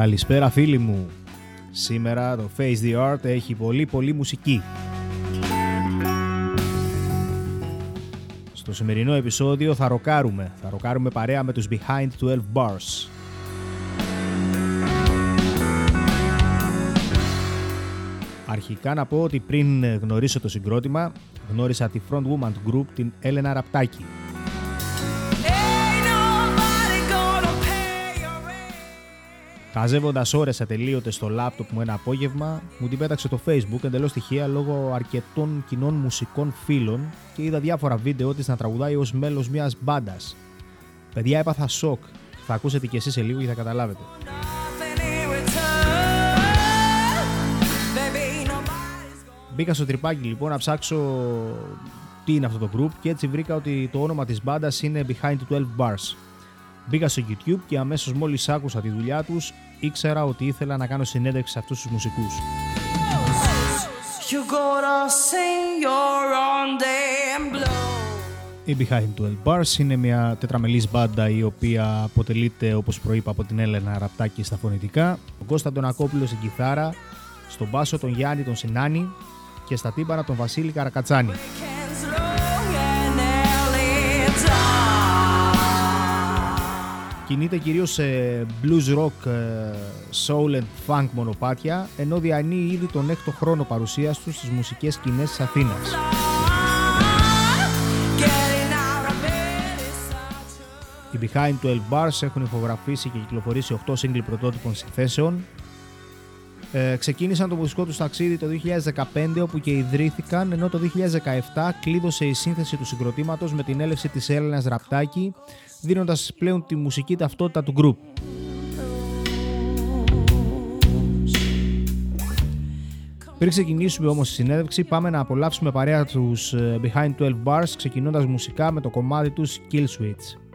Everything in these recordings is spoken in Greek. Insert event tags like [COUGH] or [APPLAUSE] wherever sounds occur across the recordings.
Καλησπέρα φίλοι μου. Σήμερα το Face the Art έχει πολύ πολύ μουσική. Στο σημερινό επεισόδιο θα ροκάρουμε. Θα ροκάρουμε παρέα με τους Behind 12 Bars. Αρχικά να πω ότι πριν γνωρίσω το συγκρότημα, γνώρισα τη front woman του group, την Έλενα Ραπτάκη. Χαζεύοντα ώρες ατελείωτες στο λάπτοπ μου ένα απόγευμα, μου την πέταξε το Facebook εντελώς τυχαία λόγω αρκετών κοινών μουσικών φίλων και είδα διάφορα βίντεο της να τραγουδάει ως μέλος μιας μπάντας. Παιδιά, έπαθα σοκ. Θα ακούσετε κι εσείς σε λίγο και θα καταλάβετε. Μπήκα στο τρυπάκι λοιπόν να ψάξω τι είναι αυτό το group και έτσι βρήκα ότι το όνομα της μπάντας είναι Behind 12 Bars. Μπήκα στο YouTube και αμέσως μόλις άκουσα τη δουλειά τους ήξερα ότι ήθελα να κάνω συνέντευξη σε αυτούς τους μουσικούς. Η Behind 12 Bars είναι μια τετραμελής μπάντα η οποία αποτελείται όπως προείπα από την Έλενα Ραπτάκη στα φωνητικά, τον Κώστα τον Ακόπουλο στην κιθάρα, στον μπάσο τον Γιάννη τον Σινάνη και στα τύμπανα τον Βασίλη Καρακατσάνη. Κινείται κυρίως σε blues rock, ε, soul and funk μονοπάτια, ενώ διανύει ήδη τον έκτο χρόνο παρουσίας του στις μουσικές σκηνές της Αθήνας. Οι Behind 12 Bars έχουν ηχογραφήσει και κυκλοφορήσει 8 single πρωτότυπων συνθέσεων. Ε, ξεκίνησαν το μουσικό τους ταξίδι το 2015 όπου και ιδρύθηκαν ενώ το 2017 κλείδωσε η σύνθεση του συγκροτήματος με την έλευση της Έλληνας Ραπτάκη δίνοντας πλέον τη μουσική ταυτότητα του group. Πριν ξεκινήσουμε όμως τη συνέντευξη πάμε να απολαύσουμε παρέα τους ε, Behind 12 Bars ξεκινώντας μουσικά με το κομμάτι τους Kill Switch.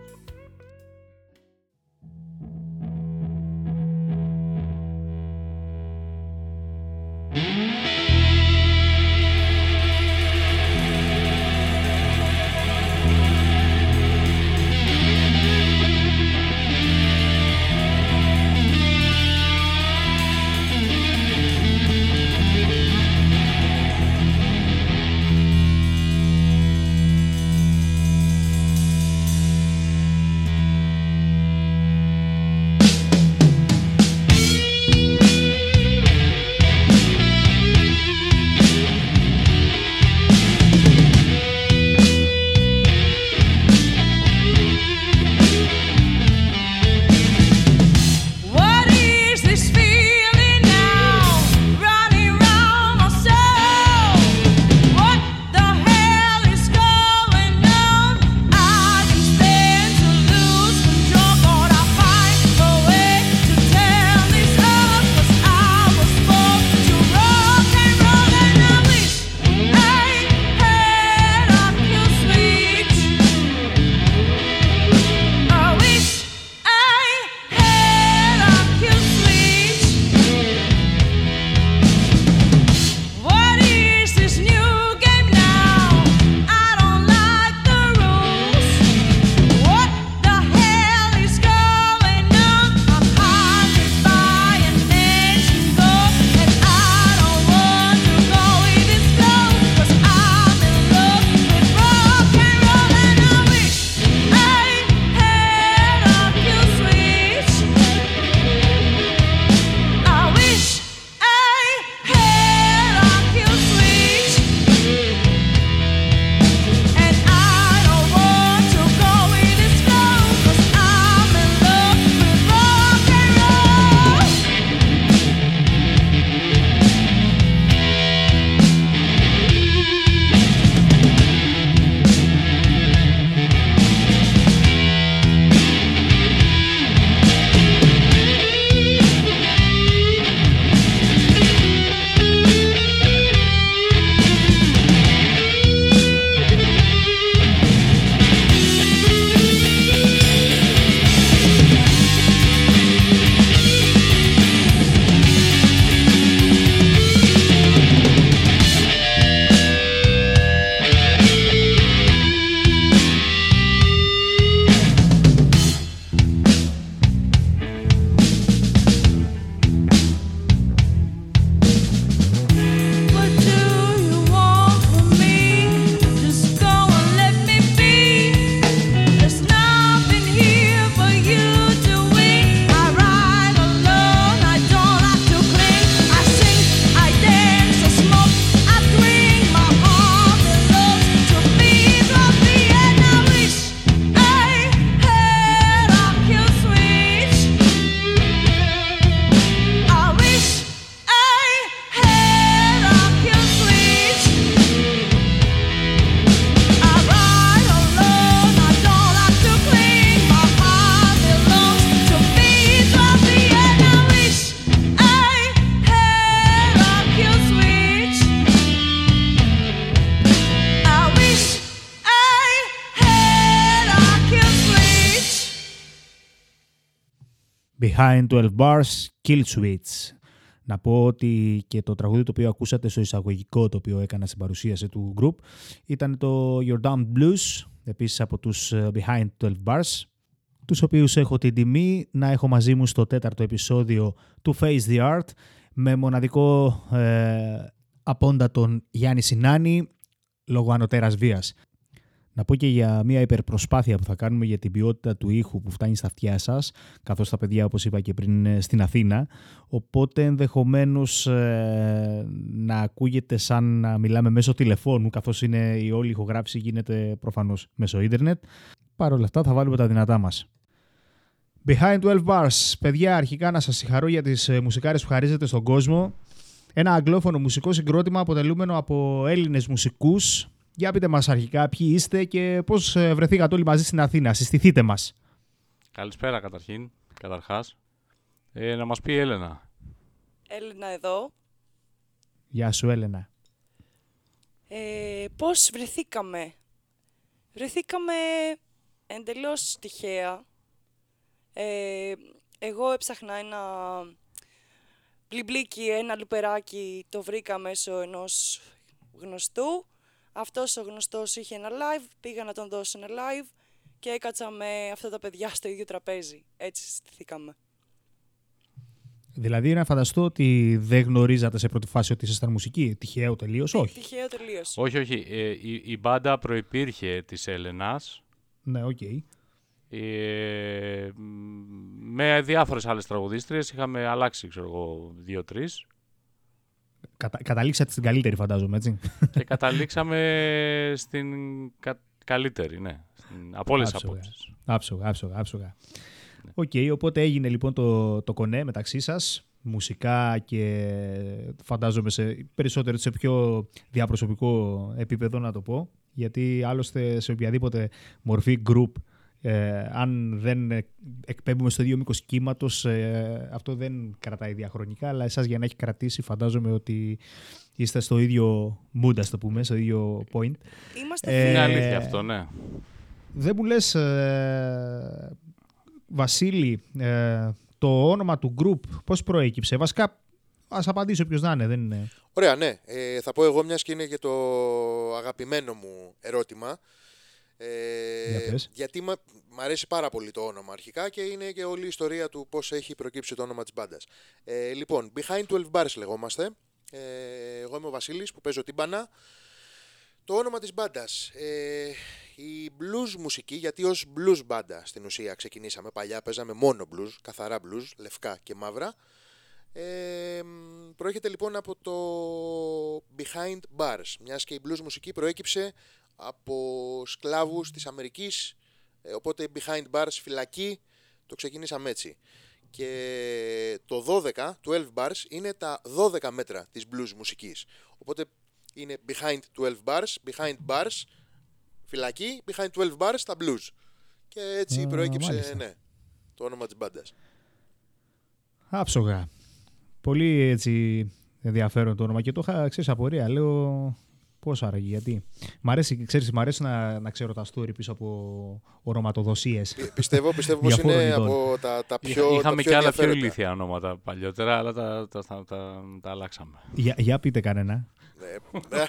Behind 12 Bars, Kill Switch. Να πω ότι και το τραγούδι το οποίο ακούσατε στο εισαγωγικό το οποίο έκανα στην παρουσίαση του group ήταν το Your Damn Blues, επίσης από τους ε, Behind 12 Bars, τους οποίους έχω την τιμή να έχω μαζί μου στο τέταρτο επεισόδιο του Face the Art με μοναδικό ε, απόντα τον Γιάννη Σινάνη λόγω ανωτέρας βίας. Να πω και για μια υπερπροσπάθεια που θα κάνουμε για την ποιότητα του ήχου που φτάνει στα αυτιά σας, καθώς τα παιδιά, όπως είπα και πριν, στην Αθήνα. Οπότε ενδεχομένως ε, να ακούγεται σαν να μιλάμε μέσω τηλεφώνου, καθώς είναι η όλη ηχογράφηση γίνεται προφανώς μέσω ίντερνετ. Παρ' όλα αυτά θα βάλουμε τα δυνατά μας. Behind 12 Bars. Παιδιά, αρχικά να σας συγχαρώ για τις ε, μουσικάρες που χαρίζετε στον κόσμο. Ένα αγγλόφωνο μουσικό συγκρότημα αποτελούμενο από Έλληνες μουσικούς για πείτε μας αρχικά ποιοι είστε και πώς ε, βρεθήκατε όλοι μαζί στην Αθήνα. Συστηθείτε μας. Καλησπέρα καταρχήν, καταρχάς. Ε, να μας πει η Έλενα. Έλενα εδώ. Γεια σου Έλενα. Ε, πώς βρεθήκαμε; Βρεθήκαμε εντελώς τυχαία. Ε, εγώ έψαχνα ένα μπλιμπλίκι, ένα λουπεράκι, το βρήκα μέσω ενός γνωστού αυτός ο γνωστός είχε ένα live, πήγα να τον δώσω ένα live και έκατσα με αυτά τα παιδιά στο ίδιο τραπέζι. Έτσι συστηθήκαμε. Δηλαδή να φανταστώ ότι δεν γνωρίζατε σε πρώτη φάση ότι ήσασταν μουσικοί. Τυχαίο τελείως, ε, όχι. Τυχαίο τελείως. Όχι, όχι. Ε, η, η μπάντα προϋπήρχε της Έλενας. Ναι, OK. Okay. Ε, με διάφορες άλλες τραγουδίστριες είχαμε αλλάξει, ξέρω εγώ, δύο-τρεις. Κατα, καταλήξατε στην καλύτερη, φαντάζομαι, έτσι. Και καταλήξαμε στην κα, καλύτερη, ναι. Στην, από όλες τις απόψεις. Άψογα, άψογα, άψογα. OK, okay, οπότε έγινε λοιπόν το, το κονέ μεταξύ σας, μουσικά και φαντάζομαι σε περισσότερο σε πιο διαπροσωπικό επίπεδο να το πω, γιατί άλλωστε σε οποιαδήποτε μορφή group ε, αν δεν εκπέμπουμε στο ίδιο μήκος κύματος, ε, αυτό δεν κρατάει διαχρονικά. Αλλά εσάς για να έχει κρατήσει, φαντάζομαι ότι είστε στο ίδιο mood, ας το πούμε, στο ίδιο point. Είμαστε ε, Είναι αλήθεια αυτό, ναι. Δεν μου λες, ε, Βασίλη, ε, το όνομα του group πώς προέκυψε; Βασικά, ας απαντήσω ποιο να είναι, δεν είναι. Ωραία, ναι. Ε, θα πω εγώ, μιας και είναι και το αγαπημένο μου ερώτημα. Ε, γιατί μ' αρέσει πάρα πολύ το όνομα αρχικά και είναι και όλη η ιστορία του πώς έχει προκύψει το όνομα της μπάντας. Ε, λοιπόν, Behind 12 Bars λεγόμαστε. Ε, εγώ είμαι ο Βασίλης που παίζω τύμπανα. Το όνομα της μπάντας. Ε, η blues μουσική, γιατί ως blues μπάντα στην ουσία ξεκινήσαμε παλιά, παίζαμε μόνο blues, καθαρά blues, λευκά και μαύρα. Ε, προέρχεται λοιπόν από το Behind Bars, μιας και η blues μουσική προέκυψε από σκλάβους της Αμερικής, ε, οπότε behind bars, φυλακή, το ξεκινήσαμε έτσι. Και το 12, 12 bars, είναι τα 12 μέτρα της blues μουσικής. Οπότε είναι behind 12 bars, behind bars, φυλακή, behind 12 bars, τα blues. Και έτσι προέκυψε, ναι, το όνομα της μπάντας. Άψογα. Πολύ έτσι ενδιαφέρον το όνομα και το είχα, ξέρεις, απορία. Λέω, Πώ άραγε, γιατί; Μ' αρέσει, ξέρεις, μ αρέσει να, να ξέρω τα story πίσω από ονοματοδοσίες. Πιστεύω, πιστεύω πως είναι από τα, τα πιο. Είχαμε και άλλα πιο ηλίθια ονόματα παλιότερα, αλλά τα, τα, τα, τα, τα αλλάξαμε. Για, για πείτε κανένα. Ναι.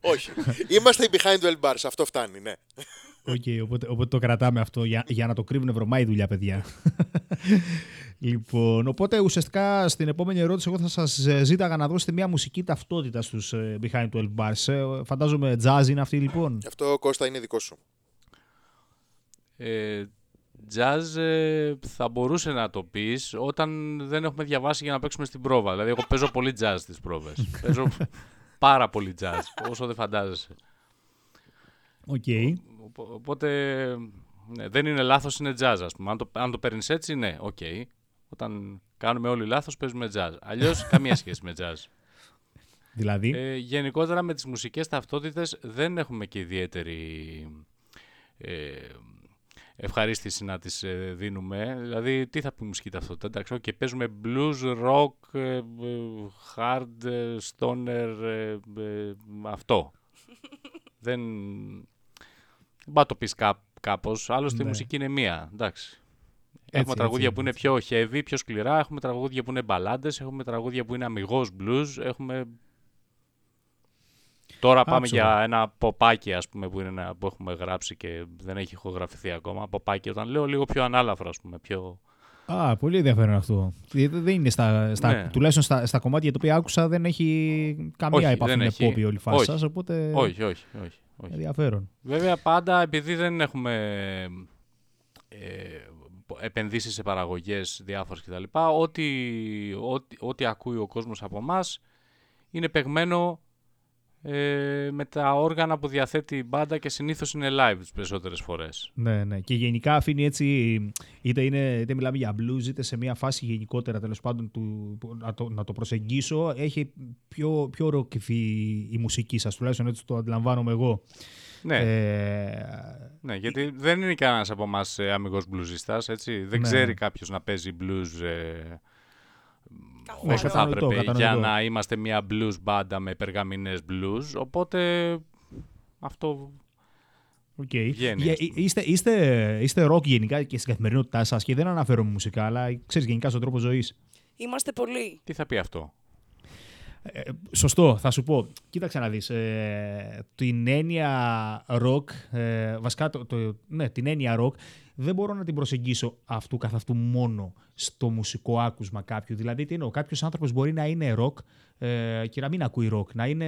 [LAUGHS] Όχι. Είμαστε οι behind the bars, αυτό φτάνει, ναι. Okay, οπότε, οπότε το κρατάμε αυτό για, για να το κρύβουν βρωμάει η δουλειά, παιδιά. Λοιπόν, οπότε ουσιαστικά στην επόμενη ερώτηση εγώ θα σας ε, ζήταγα να δώσετε μια μουσική ταυτότητα στους ε, Behind 12 Bars. Ε, φαντάζομαι jazz είναι αυτή λοιπόν. Αυτό Κώστα είναι δικό σου. Ε, jazz θα μπορούσε να το πεις όταν δεν έχουμε διαβάσει για να παίξουμε στην πρόβα. Δηλαδή εγώ παίζω πολύ jazz στις πρόβες. [LAUGHS] παίζω πάρα πολύ jazz, όσο δεν φαντάζεσαι. OK. Okay. Οπότε ναι, δεν είναι λάθος, είναι jazz ας πούμε. Αν το, αν το παίρνεις έτσι, ναι, OK. Okay. Όταν κάνουμε όλοι λάθος παίζουμε jazz. Αλλιώς [LAUGHS] καμία σχέση με jazz. Δηλαδή; Ε, γενικότερα με τις μουσικές ταυτότητες δεν έχουμε και ιδιαίτερη ε, ευχαρίστηση να τις ε, δίνουμε. Δηλαδή, τι θα πει μουσική ταυτότητα; Εντάξει, και παίζουμε blues, rock, ε, hard, stoner, αυτό. [LAUGHS] δεν... Δεν το πεις κάπως. Άλλωστε η ναι. μουσική είναι μία. Εντάξει. Έχουμε τραγούδια έτσι, που είναι πιο heavy, πιο σκληρά, έχουμε τραγούδια που είναι μπαλάντες, έχουμε τραγούδια που είναι αμυγός blues, έχουμε... Τώρα πάμε Άψογα. για ένα ποπάκι, ας πούμε, που, είναι ένα, που έχουμε γράψει και δεν έχει ηχογραφηθεί ακόμα. Ποπάκι, όταν λέω λίγο πιο ανάλαφρο, ας πούμε, πιο... Α, πολύ ενδιαφέρον αυτό. Γιατί Δεν είναι στα, στα, Ναι. τουλάχιστον στα, στα κομμάτια τα οποία άκουσα δεν έχει καμία Όχι, επαφή δεν με έχει. pop η όλη φάση Όχι. σας, οπότε Όχι, όχι, όχι. όχι. ενδιαφέρον. Βέβαια πάντα επειδή δεν έχουμε ε, επενδύσεις σε παραγωγές διάφορες κτλ. Ό,τι, ό,τι, ό,τι ακούει ο κόσμος από μας είναι παιγμένο ε, με τα όργανα που διαθέτει η μπάντα και συνήθως είναι live τις περισσότερες φορές. Ναι, ναι. Και γενικά αφήνει έτσι, είτε, είναι, είτε μιλάμε για blues, είτε σε μια φάση γενικότερα τέλος πάντων του, που- να, το, να το προσεγγίσω, έχει πιο, πιο ροκυφή η μουσική σας, τουλάχιστον έτσι το αντιλαμβάνομαι εγώ. Ναι, Ε, ναι, γιατί δεν είναι κανένας από εμάς ε, αμυγός μπλουζιστάς, έτσι. Δεν Ναι. ξέρει κάποιος να παίζει blues ε, Καθόλου. όσο θα κατανοητό, έπρεπε για κατανοητό. να είμαστε μια blues μπάντα με περγαμηνές blues, οπότε αυτό Οκ. Βγαίνει, Για- ας πούμε. είστε, είστε, είστε rock γενικά και στην καθημερινότητά σας και δεν αναφέρομαι μουσικά, αλλά ξέρεις γενικά στον τρόπο ζωής. Είμαστε πολύ. Τι θα πει αυτό; Ε, σωστό, θα σου πω. Κοίταξε να δεις. Ε, την έννοια rock, ε, βασικά το, το- ναι, την έννοια rock, δεν μπορώ να την προσεγγίσω αυτού καθ' αυτού μόνο στο μουσικό άκουσμα κάποιου. Δηλαδή, τι εννοώ, κάποιος άνθρωπος μπορεί να είναι rock ε, και να μην ακούει rock, να είναι...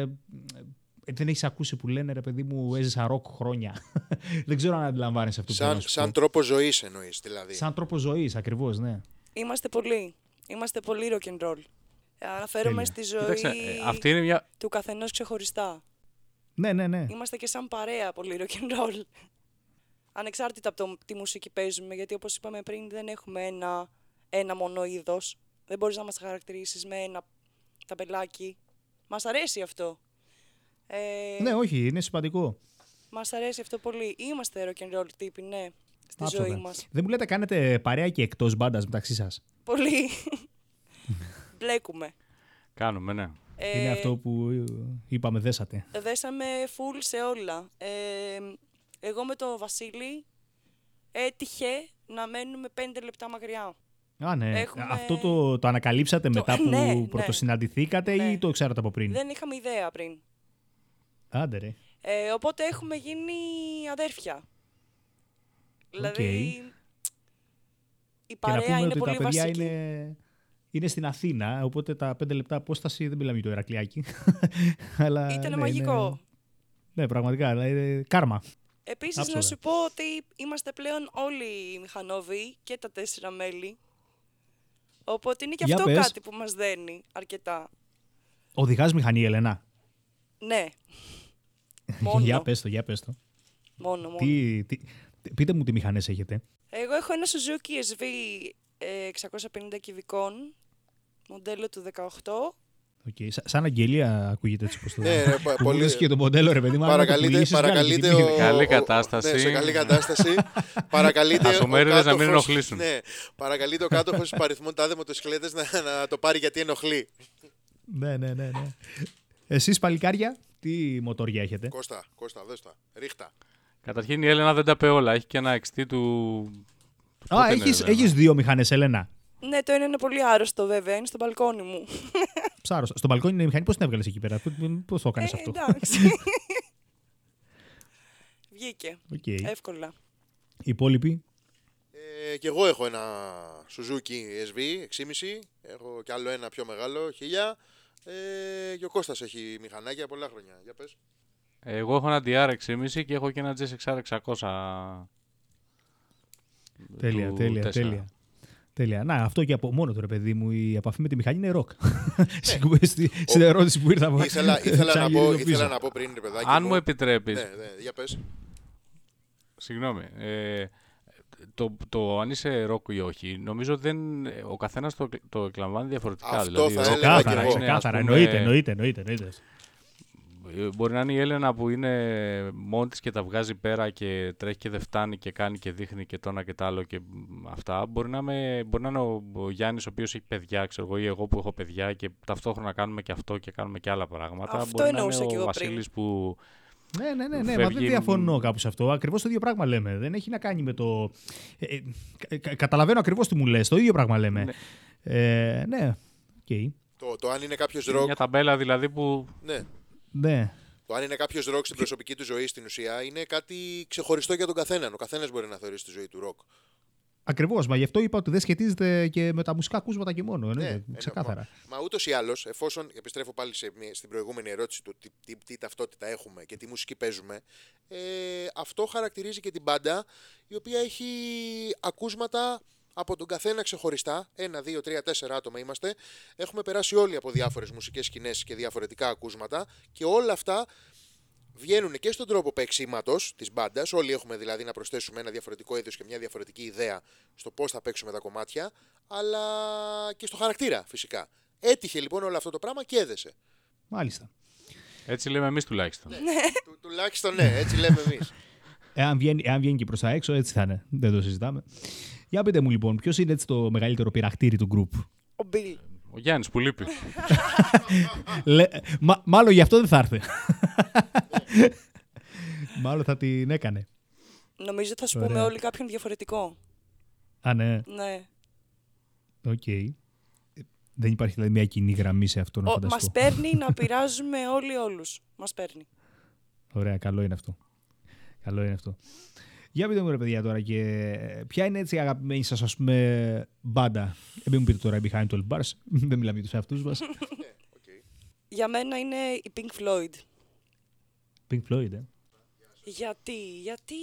ε, δεν έχεις ακούσει που λένε ρε παιδί μου, έζησα rock χρόνια. [LAUGHS] δεν ξέρω αν αντιλαμβάνεσαι αυτό που θέλω Σαν, να σου σαν πω. τρόπο ζωής εννοείς δηλαδή. Σαν τρόπο ζωής, ακριβώς, ναι. Είμαστε πολλοί. Είμαστε πολύ rock and roll. Ε, Αναφέρομαι Τέλεια. στη ζωή Κοίταξε, ε, αυτή είναι μια... του καθενός ξεχωριστά. Ναι, ναι, ναι. Είμαστε και σαν παρέα πολύ rock and roll. Ανεξάρτητα από το τι μουσική παίζουμε, γιατί όπως είπαμε πριν δεν έχουμε ένα, ένα μόνο είδος. Δεν μπορείς να μας χαρακτηρίσεις με ένα ταμπελάκι. Μας αρέσει αυτό. Ε, Ναι, όχι, είναι σημαντικό. Μας αρέσει αυτό πολύ. Είμαστε rock and roll τύποι, ναι, στη Άψογα. ζωή μας. Δεν μου λέτε κάνετε παρέα και εκτός μπάντας μεταξύ σας. Πολύ. Μπλέκουμε. Κάνουμε, ναι. Ε, Είναι αυτό που ε, είπαμε δέσατε. Δέσαμε full σε όλα. Ε, εγώ με τον Βασίλη έτυχε να μένουμε πέντε λεπτά μακριά. Α, ναι. Έχουμε- Αυτό το, το ανακαλύψατε μετά που ναι, ναι. πρωτοσυναντηθήκατε Ναι. ή το ξέρατε από πριν; Δεν είχαμε ιδέα πριν. Άντε ρε. Ε, οπότε έχουμε γίνει αδέρφια. Δηλαδή, η Και να παρέα πούμε είναι ότι πολύ τα παιδιά βασική. είναι, είναι στην Αθήνα, οπότε τα πέντε λεπτά απόσταση δεν μιλάμε για το Ερακλειάκι. [LAUGHS] Αλλά, Ήτανε ναι, μαγικό. είναι- Ναι, πραγματικά. αλλά είναι κάρμα. Επίσης να Άψογα. σου πω ότι είμαστε πλέον όλοι οι μηχανόβοι και τα τέσσερα μέλη. Οπότε είναι και Για αυτό πες. κάτι που μας δένει αρκετά. Οδηγάς μηχανή, Ελένα. Ναι. [LAUGHS] Μόνο. για πες το, για πες το. Μόνο, μόνο. Τι, τι, πείτε μου τι μηχανές έχετε. Εγώ έχω ένα Suzuki SV ε, 650 κυβικών, μοντέλο του 18. Okay. Σαν αγγελία ακούγεται έτσι πως το Ναι, ρε, πα- που πολύ- μου λες και το μοντέλο ρε παιδί μου. άμα το Παρακαλείτε, πουλήσεις, βγάλε παρακαλείτε την τιμή. ο, Καλή ο- ο- κατάσταση. Ναι, σε καλή κατάσταση. [LAUGHS] παρακαλείτε. Ασωμέριδες ο να μην κάτοχος- ενοχλήσουν. Ναι, παρακαλείτε ο κάτοχος παριθμών τάδε μοτοσυκλέτες να, να το πάρει γιατί ενοχλεί. ναι, ναι, ναι, ναι. Εσείς παλικάρια, τι μοτόρια έχετε; Κώστα, Κώστα, δες τα. Ρίχτα. Καταρχήν η Έλενα δεν τα πει όλα. Έχει και ένα XT του... του Α, πότε είναι, έχεις, Έλενα; έχεις δύο μηχανές, Ελένα. Ναι, το ένα είναι πολύ άρρωστο βέβαια, είναι στο μπαλκόνι μου. [LAUGHS] Ψάρος. Στο μπαλκόνι είναι η μηχανή, πώς την έβγαλες εκεί πέρα, πώς το έκανες Ε, αυτό; εντάξει. [LAUGHS] Βγήκε. Οκ. Εύκολα. Οι υπόλοιποι; Ε, και εγώ έχω ένα Suzuki SV 6,5. Έχω κι άλλο ένα πιο μεγάλο, 1000. Ε, και ο Κώστας έχει μηχανάκια πολλά χρόνια. Για πες. Εγώ έχω ένα DR 6,5 και έχω και ένα GSXR 600. Τέλεια, του τέλεια, 4. τέλεια. Τέλεια. Να, αυτό και από μόνο του ρε παιδί μου, η επαφή με τη μηχανή είναι ροκ. Στην- Στην ερώτηση που ήρθα από Ναι. ήθελα, ήθελα, να ξαναγυρίζω πω, πίσω. ήθελα να πω πριν, ρε παιδάκι. Αν μου επιτρέπεις, Ναι, ναι, για πες. Συγγνώμη. Ε, το, το αν είσαι ροκ ή όχι, νομίζω δεν, ο καθένας το, το εκλαμβάνει διαφορετικά. Αυτό δηλαδή, θα ο ροκ έλεγα μπορεί κι να εγώ. είναι, ας Ξεκάθαρα, πούμε, εννοείται, εννοείται, εννοείται, εννοείται. Ε, Μπορεί να είναι η Έλενα που είναι μόνη της και τα βγάζει πέρα και τρέχει και δεν φτάνει και κάνει και δείχνει και το ένα και το άλλο και μ, αυτά. Μπορεί να, είμαι, μπορεί να είναι ο, ο Γιάννης ο οποίος έχει παιδιά, ξέρω εγώ, ή εγώ που έχω παιδιά και ταυτόχρονα κάνουμε και αυτό και κάνουμε και άλλα πράγματα. Αυτό μπορεί να εννοούσα είναι κι ο εγώ πριν. Βασίλης που Ναι, ναι, ναι, ναι, μα Φεύγει- δεν διαφωνώ κάπου σε αυτό. Ακριβώς το ίδιο πράγμα λέμε. Δεν έχει να κάνει με το. Ε, ε, κα- κα- καταλαβαίνω ακριβώς τι μου λες. Το ίδιο πράγμα λέμε. Ναι. Ε, ναι, οκ. Το, το αν είναι κάποιος Είναι ροκ. Μια ταμπέλα δηλαδή που Ναι. Ναι. Το αν είναι κάποιος ροκ στην προσωπική του ζωή στην ουσία είναι κάτι ξεχωριστό για τον καθέναν. Ο καθένας μπορεί να θεωρήσει τη ζωή του ροκ. Ακριβώς. Μα γι' αυτό είπα ότι δεν σχετίζεται και με τα μουσικά ακούσματα και μόνο. εννοείται, Ναι, ξεκάθαρα. Μα, μα ούτως ή άλλως, εφόσον επιστρέφω πάλι σε, μια- στην προηγούμενη ερώτηση του τι, τι, τι ταυτότητα έχουμε και τι μουσική παίζουμε, ε, αυτό χαρακτηρίζει και την μπάντα η οποία έχει ακούσματα από τον καθένα ξεχωριστά. Ένα, δύο, τρία, τέσσερα άτομα είμαστε. Έχουμε περάσει όλοι από διάφορες μουσικές σκηνές και διαφορετικά ακούσματα και όλα αυτά βγαίνουν και στον τρόπο παίξήματο της μπάντας. Όλοι έχουμε δηλαδή να προσθέσουμε ένα διαφορετικό είδος και μια διαφορετική ιδέα στο πώς θα παίξουμε τα κομμάτια, αλλά και στο χαρακτήρα φυσικά. Έτυχε λοιπόν όλο αυτό το πράγμα και έδεσε. Μάλιστα. έτσι λέμε εμείς τουλάχιστον. Του, τουλάχιστον ναι, έτσι λέμε εμείς. Εάν βγαίνει, εάν βγαίνει και προς τα έξω, έτσι θα είναι. Δεν το συζητάμε. Για πείτε μου λοιπόν, ποιος είναι έτσι το μεγαλύτερο πειραχτήρι του group; Ο Μπιλ. Ο Γιάννης που λείπει. [LAUGHS] Λε, μα, μάλλον γι' αυτό δεν θα έρθει. [LAUGHS] μάλλον θα την έκανε. Νομίζω θα σου Ωραία. πούμε όλοι κάποιον διαφορετικό. Α, ναι. Ναι. Οκ. Δεν υπάρχει δηλαδή μια κοινή γραμμή σε αυτό να Ο, φανταστώ. μας παίρνει να πειράζουμε όλοι όλους. Μας παίρνει. Ωραία, καλό είναι αυτό. Καλό είναι αυτό. Για πείτε μου ρε παιδιά τώρα και ποια είναι έτσι η αγαπημένη σας ας πούμε μπάντα; Ε, μην μου πείτε τώρα Behind 12 Bars, [LAUGHS] δεν μιλάμε για τους εαυτούς μας. [LAUGHS] Για μένα είναι η Pink Floyd. Pink Floyd, ε. Γιατί, γιατί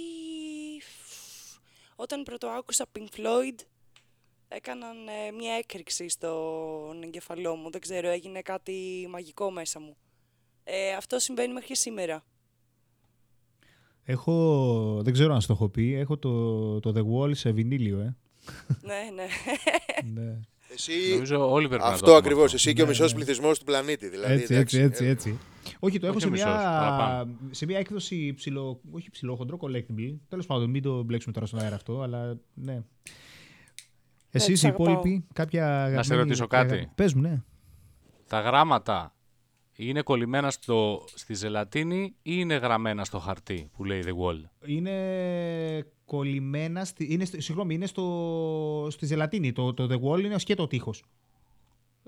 όταν πρώτο άκουσα Pink Floyd έκαναν ε, μια έκρηξη στον εγκεφαλό μου. Δεν ξέρω, έγινε κάτι μαγικό μέσα μου. Ε, αυτό συμβαίνει μέχρι και σήμερα. Έχω, δεν ξέρω αν σου το έχω πει, έχω το, το The Wall σε βινίλιο, ε. ναι, ναι. ναι. Εσύ, Νομίζω όλοι πρέπει να το αυτό έχουμε ακριβώς. αυτό. Εσύ και ο Ναι, μισός ναι. πληθυσμός του πλανήτη. Δηλαδή, έτσι, εντάξει, έτσι, έτσι, ε, έτσι. Όχι, το έχω Όχι σε ο μισός, μια, παραπάνω. σε μια έκδοση ψηλό, όχι ψηλό, χοντρό collectible. Τέλος πάντων, μην το μπλέξουμε τώρα στον αέρα αυτό, αλλά ναι. Εσείς τους οι αγαπάω. υπόλοιποι, κάποια αγαπημένη- ρωτήσω κάτι; αγα- Πες μου, ναι. Τα γράμματα είναι κολλημένα στο, στη ζελατίνη ή είναι γραμμένα στο χαρτί που λέει The Wall; Είναι κολλημένα, στη, είναι, στη- συγγνώμη, είναι στο, στη ζελατίνη. Το, το The Wall είναι σκέτο τείχος.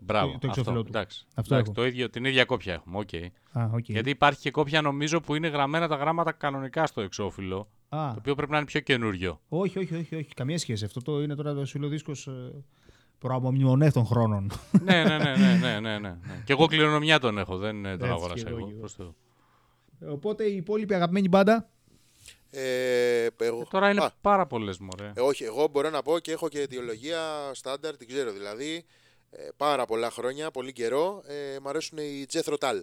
Μπράβο. το εξώφυλλο αυτό, του. Εντάξει, Αυτό εντάξει, έχω. το ίδιο, την ίδια κόπια έχουμε. οκ. Α, οκ. Γιατί υπάρχει και κόπια νομίζω που είναι γραμμένα τα γράμματα κανονικά στο εξώφυλλο. Α, Το οποίο πρέπει να είναι πιο καινούριο. όχι, όχι, όχι, όχι, καμία σχέση. Αυτό το είναι τώρα το σιλοδίσκος ε, προαμομνημονεύτων χρόνων. ναι, ναι, ναι, ναι, ναι, ναι, ναι. Και εγώ κληρονομιά τον έχω, δεν ε, τον Έτσι αγόρασα και εγώ, εγώ. και εγώ. προς Θεού. Οπότε η υπόλοιπη αγαπημένη μπάντα; Ε, εγώ, Ε, Τώρα είναι Α, πάρα πολλές μωρέ. ε, όχι, εγώ μπορώ να πω και έχω και αιτιολογία στάνταρ, την ξέρω δηλαδή. Ε, πάρα πολλά χρόνια, πολύ καιρό. Ε, μ' αρέσουν οι Jethro Tull.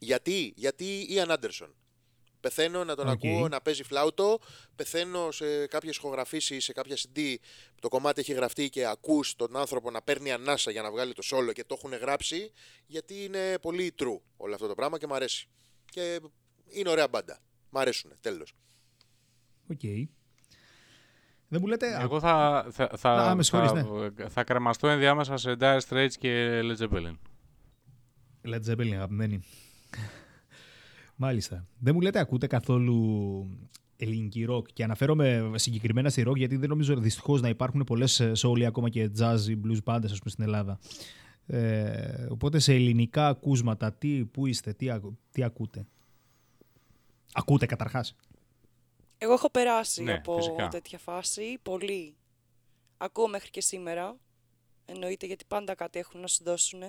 Γιατί, γιατί Ian Anderson. Πεθαίνω να τον Οκ. ακούω να παίζει φλάουτο. Πεθαίνω σε κάποιες ηχογραφήσεις, σε κάποια CD που το κομμάτι έχει γραφτεί και ακούς τον άνθρωπο να παίρνει ανάσα για να βγάλει το σόλο και το έχουν γράψει. Γιατί είναι πολύ true όλο αυτό το πράγμα και μ' αρέσει. Και είναι ωραία μπάντα. Μ' αρέσουν, τέλος. Οκ. Δεν μου λέτε. Εγώ θα, θα, θα, Α, με συγχωρείς, θα, θα κρεμαστώ ενδιάμεσα σε Dire Straits και Led Zeppelin. Led Zeppelin, αγαπημένη. Μάλιστα. Δεν μου λέτε ακούτε καθόλου ελληνική ροκ; Και αναφέρομαι συγκεκριμένα στη ροκ γιατί δεν νομίζω δυστυχώς να υπάρχουν πολλές σόλοι ακόμα και jazz ή blues bands ας πούμε στην Ελλάδα. Ε, οπότε σε ελληνικά ακούσματα, τι, πού είστε, τι, ακου- τι ακούτε; Ακούτε καταρχάς. Εγώ έχω περάσει Ναι, από φυσικά. τέτοια φάση, πολύ. Ακούω μέχρι και σήμερα. Εννοείται γιατί πάντα κάτι έχουν να σου δώσουν.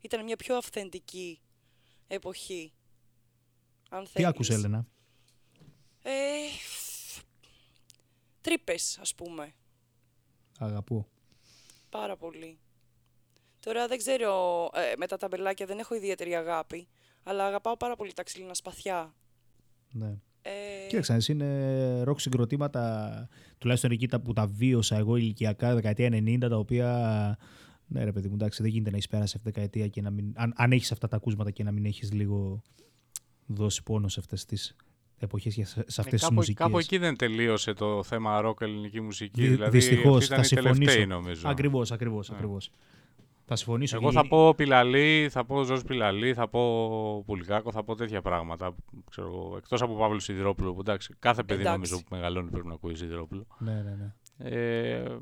Ήταν μια πιο αυθεντική εποχή. Αν Τι θέλεις. άκουσες Έλενα; Ε, τρύπες, ας πούμε. Αγαπώ. Πάρα πολύ. Τώρα δεν ξέρω, ε, με τα ταμπελάκια δεν έχω ιδιαίτερη αγάπη, αλλά αγαπάω πάρα πολύ τα ξύλινα σπαθιά. Ναι. Ε, Κοίταξε, εσύ είναι ροκ συγκροτήματα, τουλάχιστον εκεί τα που τα βίωσα εγώ ηλικιακά, δεκαετία 90, τα οποία. Ναι, ρε παιδί μου, εντάξει, δεν γίνεται να έχεις πέρασει αυτή τη δεκαετία και να μην. Αν, αν έχεις αυτά τα ακούσματα και να μην έχεις λίγο δώσει πόνο σε αυτές τις εποχές και σε, σε αυτές Ε, τις κάπου, μουσικές. κάπου εκεί δεν τελείωσε το θέμα ροκ ελληνική μουσική. Δυ, δηλαδή Δυστυχώς, αυτοί ήταν θα οι τελευταίοι συμφωνήσω. νομίζω. Ακριβώς, ακριβώς. Ναι. Ακριβώς. Θα συμφωνήσω. Εγώ και- θα πω Πιλαλή, θα πω Ζώος Πιλαλή, θα πω Πουλικάκο, θα πω τέτοια πράγματα. Ξέρω, εγώ. εκτός από Παύλο Σιδηρόπουλο, που εντάξει, κάθε παιδί Εντάξει. νομίζω που μεγαλώνει πρέπει να ακούει Σιδηρόπουλο. Ναι, ναι, ναι. Ε,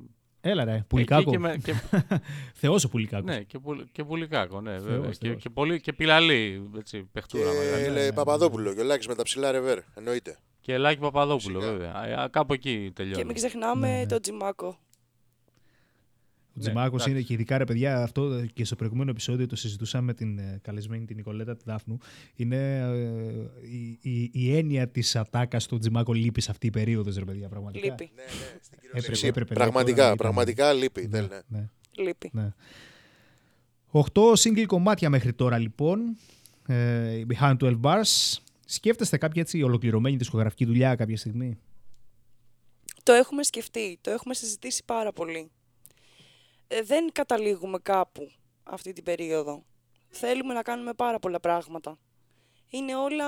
Έλα ρε, εκεί Πουλικάκο. Και, με- και, [LAUGHS] Θεός ο Πουλικάκος. ναι, και, Πουλ- και Πουλικάκο, ναι, Θεός, βέβαια. Και, Θεός. και, πολύ, και Πιλαλή, έτσι, Και παιχτούρα μεγάλη. ναι, ναι. Παπαδόπουλο και ο Λάκης με τα ψηλά ρεβέρ. Εννοείται. Και Λάκη Παπαδόπουλο, Φυσικά. βέβαια. Ε, κάπου εκεί τελειώνει. Και μην ξεχνάμε Ναι, ναι. τον Τζιμάκο. Ο Ναι, Τζιμάκος εντάξει. είναι και ειδικά ρε παιδιά, αυτό ε, και στο προηγούμενο επεισόδιο το συζητούσαμε με την ε, καλεσμένη την Νικολέτα τη Δάφνου. Είναι ε, η, η, η έννοια της ατάκας του Τζιμάκο λείπει σε αυτή η περίοδος, ρε παιδιά, πραγματικά. Λείπει. Ναι, ναι, στην Έπρεπε, έπρεπε, Πραγματικά, τώρα ήταν- πραγματικά λείπει. Ναι, δεν είναι. ναι, Λείπει. ναι. Οχτώ single κομμάτια μέχρι τώρα λοιπόν. Ε, behind 12 bars. Σκέφτεστε κάποια έτσι ολοκληρωμένη δισκογραφική δουλειά κάποια στιγμή; Το έχουμε σκεφτεί, το έχουμε συζητήσει πάρα πολύ. Ε, δεν καταλήγουμε κάπου αυτή την περίοδο. Θέλουμε να κάνουμε πάρα πολλά πράγματα. Είναι όλα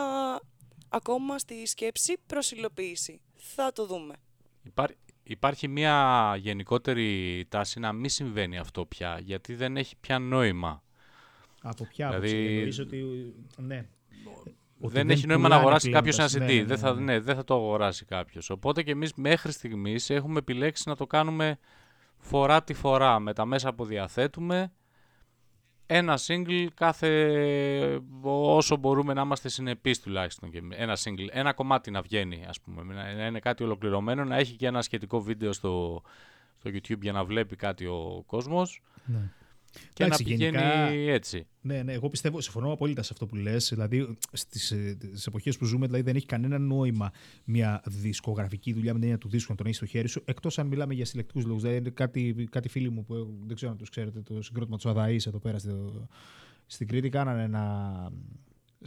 ακόμα στη σκέψη προς υλοποίηση. Θα το δούμε. Υπάρ- υπάρχει μια γενικότερη τάση να μην συμβαίνει αυτό πια, γιατί δεν έχει πια νόημα. Από ποια Δηλαδή- άποψη εννοείς ότι. Ναι. Ότι δεν, έχει νόημα να πουλάνε αγοράσει πλέον κάποιος τα- ένα CD. ναι, ναι, δεν, θα, ναι. ναι, δεν θα το αγοράσει κάποιος. Οπότε και εμείς μέχρι στιγμής έχουμε επιλέξει να το κάνουμε φορά τη φορά με τα μέσα που διαθέτουμε. Ένα single κάθε όσο μπορούμε να είμαστε συνεπείς τουλάχιστον. Και με- ένα single, ένα κομμάτι να βγαίνει ας πούμε, να να είναι κάτι ολοκληρωμένο, να έχει και ένα σχετικό βίντεο στο, στο YouTube για να βλέπει κάτι ο κόσμος Ναι. Και Εντάξει, να πηγαίνει γενικά- έτσι. Ναι, ναι, εγώ πιστεύω, συμφωνώ απόλυτα σε αυτό που λες. Δηλαδή, στις, ε, στις εποχές που ζούμε, δηλαδή, δεν έχει κανένα νόημα μια δισκογραφική δουλειά με την έννοια του δίσκου να τον έχεις στο χέρι σου, εκτός αν μιλάμε για συλλεκτικούς λόγους. Δηλαδή, είναι κάτι, κάτι φίλοι μου που ε, δεν ξέρω αν τους ξέρετε, το συγκρότημα του Αδαΐς εδώ πέρα στο, στην Κρήτη, κάνανε ένα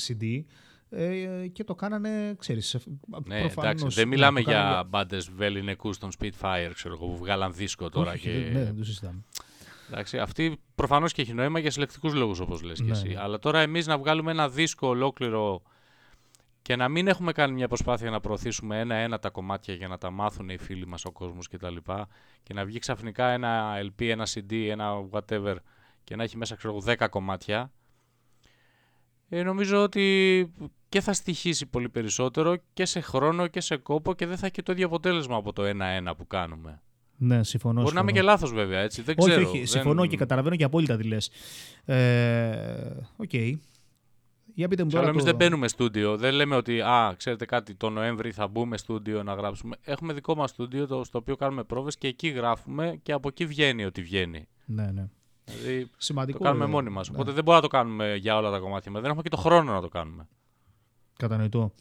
CD ε, και το κάνανε, ξέρεις, ε, Ναι, προφανώς, εντάξει, δεν ναι, μιλάμε το κάνανε για μπάντες βεληνικού των Spitfire, ξέρω εγώ, που βγάλαν δίσκο τώρα. Όχι, και... δεν- ναι, δεν το συζητάμε. Εντάξει, αυτή προφανώς και έχει νόημα για συλλεκτικούς λόγους, όπως λες και Ναι, εσύ. ναι. Αλλά τώρα εμείς να βγάλουμε ένα δίσκο ολόκληρο και να μην έχουμε κάνει μια προσπάθεια να προωθήσουμε ένα-ένα τα κομμάτια για να τα μάθουν οι φίλοι μας, ο κόσμος κτλ. Και να βγει ξαφνικά ένα LP, ένα CD, ένα whatever και να έχει μέσα, ξέρω εγώ, 10 κομμάτια. Ε, νομίζω ότι και θα στοιχήσει πολύ περισσότερο και σε χρόνο και σε κόπο και δεν θα έχει το ίδιο αποτέλεσμα από το ένα-ένα που κάνουμε. Ναι, συμφωνώ. Μπορεί να είμαι και συμφωνώ. λάθος βέβαια, έτσι. Δεν όχι, ξέρω. όχι, δεν- συμφωνώ και καταλαβαίνω και απόλυτα τι λες. Ε, Οκ. Για πείτε μου Τώρα τώρα εμείς το... δεν μπαίνουμε στούντιο. Δεν λέμε ότι, α, ξέρετε κάτι, το Νοέμβρη θα μπούμε στούντιο να γράψουμε. Έχουμε δικό μας στούντιο το, στο οποίο κάνουμε πρόβες και εκεί γράφουμε και από εκεί βγαίνει ό,τι βγαίνει. Ναι, ναι. Δηλαδή Σημαντικό. το κάνουμε ε, μόνοι μας. ναι. Οπότε δεν μπορούμε να το κάνουμε για όλα τα κομμάτια μα. Δεν έχουμε και το χρόνο να το κάνουμε. Κατανοητό.